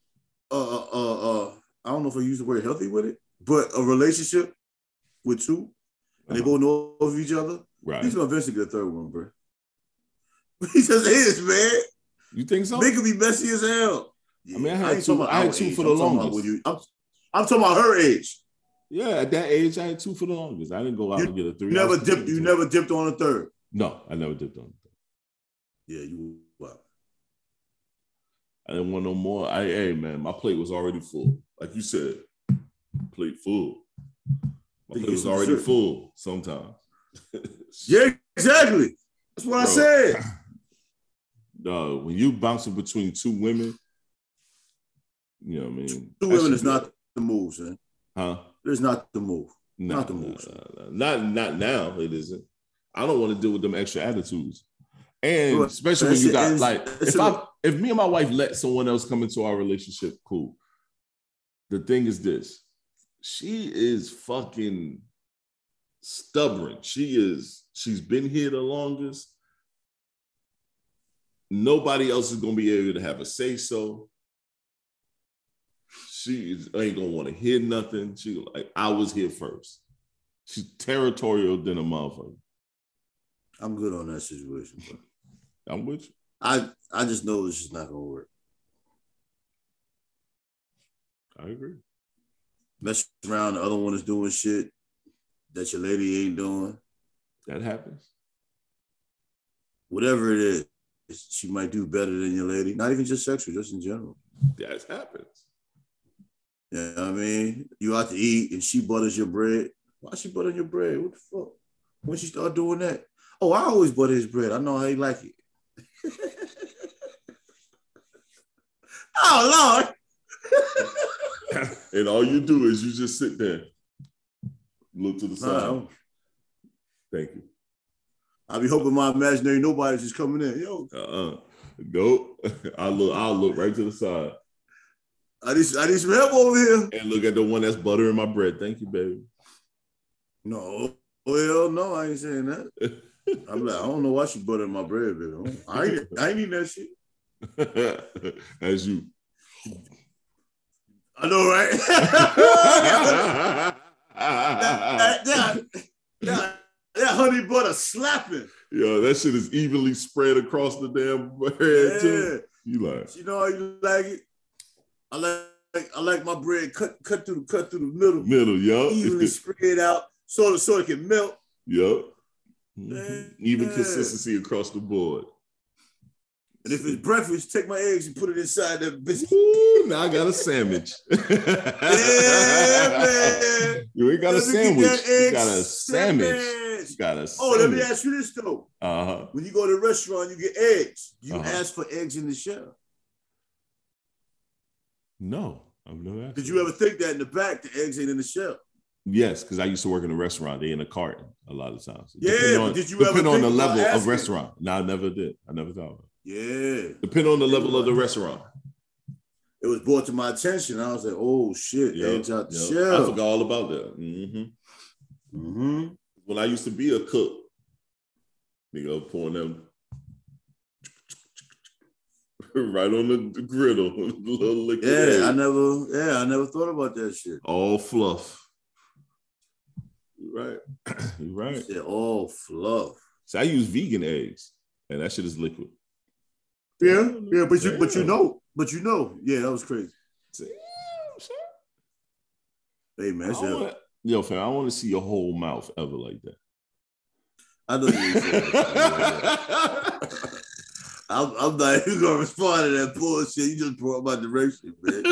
uh uh uh I don't know if I use the word healthy with it, but a relationship with two, and they both know of each other. Right. He's gonna eventually get a third one, bro. He says, is, man. You think so? They could be messy as hell. I mean, I had ain't two- I had two age. for the I'm longest. you- I'm, I'm talking about her age. Yeah, at that age, I had two for the longest. I didn't go out You and get a three. You never dipped. You never dipped on a third. No, I never dipped on. Yeah, you. Wow. I didn't want no more. I hey man, my plate was already full. Like you said, plate full. My plate was already dessert. full sometimes. Yeah, exactly. That's what I said. No, when you bouncing between two women, you know what I mean? Two women is not the move, son. huh? It's not the move. Not the move. Not not now. It isn't. I don't want to deal with them extra attitudes. And especially when you got like if I if me and my wife let someone else come into our relationship, cool. The thing is this. She is fucking stubborn. She is, she's been here the longest. Nobody else is gonna be able to have a say so. She is, ain't gonna want to hear nothing. She like, I was here first. She's territorial than a motherfucker. I'm good on that situation. Bro. I'm with you. I I just know this is not gonna work. I agree. Mess around, the other one is doing shit that your lady ain't doing. That happens. Whatever it is, she might do better than your lady. Not even just sexual, just in general. That happens. You know what I mean? You out to eat and she butters your bread. Why she butter your bread? What the fuck? When she start doing that? Oh, I always butter his bread. I know how he like it. oh Lord. And all you do is you just sit there, look to the side. Thank you. I be hoping my imaginary nobody's just coming in. Yo, Uh-uh. Nope. I look, I'll look right to the side I need, I need some help over here. and look at the one that's buttering my bread. Thank you, baby. No, well, no, I ain't saying that. I'm like, I don't know why she buttering my bread, baby. I ain't, I ain't eating that shit. As you. I know, right? that, that, that, that honey butter slapping. Yo, that shit is evenly spread across the damn bread too. You like, You know how you like it? I like I like my bread cut cut through the cut through the middle, middle, yo. evenly spread out, so the so it can melt. Yup. Mhm. Even Yeah. consistency across the board. And if it's breakfast, take my eggs and put it inside that biscuit. Ooh, now I got a sandwich. Yeah, man. You ain't got a Let me get sandwich. You got a sandwich. Sandwich. You got a Oh, let me sandwich. ask you this though. Uh-huh. When you go to a restaurant, you get eggs. You Uh-huh. ask for eggs in the shell. No, I've never asked. Did you ever think that in the back, the eggs ain't in the shell? Yes, because I used to work in a restaurant. They in a carton a lot of times. Yeah, Depending but on, did you ever depending on the level of restaurant? No, I never did. I never thought of it. Yeah. Depending on the level of the restaurant. It was brought to my attention. I was like, oh shit, Yup, eggs out the yup. shell. I forgot all about that. hmm Mm-hmm. When I used to be a cook, nigga, pouring them right on the, griddle. Yeah, I never, yeah, I never thought about that shit. all fluff. You're right. You're right. Yeah, all fluff. So I use vegan eggs, and that shit is liquid. Yeah, yeah, but you, but you know, but you know, yeah, that was crazy. Hey man, I don't wanna- Yo, fam, I want to see your whole mouth ever like that. I know you ain't saying that. I'm, I'm not even gonna respond to that bullshit. You just brought my direction, man.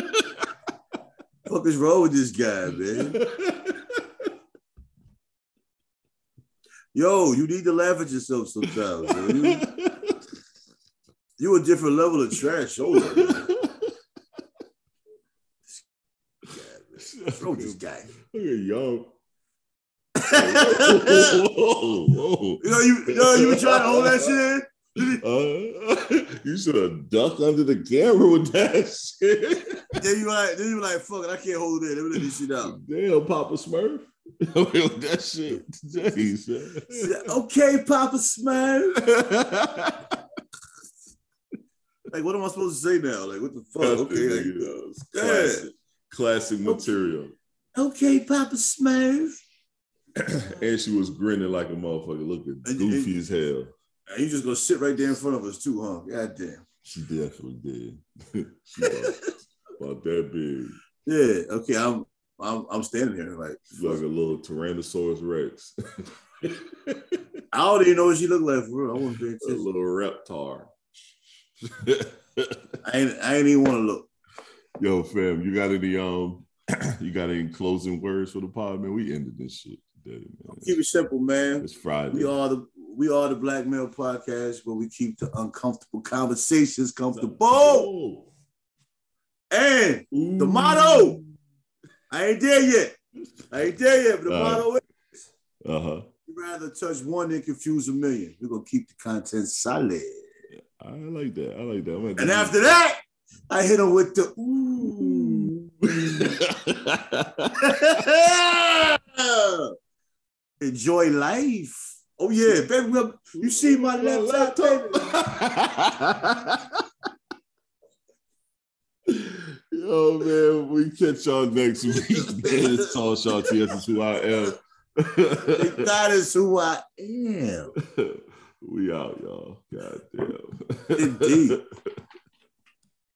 fuck is wrong with this guy, man? Yo, you need to laugh at yourself sometimes. Man. You, you a different level of trash. That, man. What's wrong with this guy? Look at yo. you whoa, know, you, you know, you been trying to hold that shit in. Uh, you should have ducked under the camera with that shit. Then you like, then you like, fuck it, I can't hold it. Let me let this shit out. Damn, Papa Smurf. that shit. Jeez. Okay, Papa Smurf. Like, what am I supposed to say now? Like, what the fuck? Okay, like, yeah. Classic. Material. Okay, Papa Smurf. and she was grinning like a motherfucker, looking goofy as hell. And you just gonna sit right there in front of us too, huh? God damn. She definitely did. she was about that big. Yeah. Okay. I'm. I'm. I'm standing here like like a little Tyrannosaurus Rex. I don't even know what she looked like for real. I want to be a little reptar. I ain't. I ain't even want to look. Yo, fam, you got any um you got any closing words for the pod, man? We ended this shit today, man. Keep it simple, man. It's Friday. We are the we are the Black Male Podcast where we keep the uncomfortable conversations comfortable. Oh. And the motto, I ain't there yet. I ain't there yet, but the Uh. motto is Uh-huh. you'd rather touch one than confuse a million. We're gonna keep the content solid. I like that. I like that. And after that, I hit him with the ooh. Enjoy life. Oh yeah, baby. You see my left laptop. Yo, oh, man, we catch y'all next week, man. It's Tall Shon TS is who I am. That is who I am. we out, y'all. God damn. Indeed.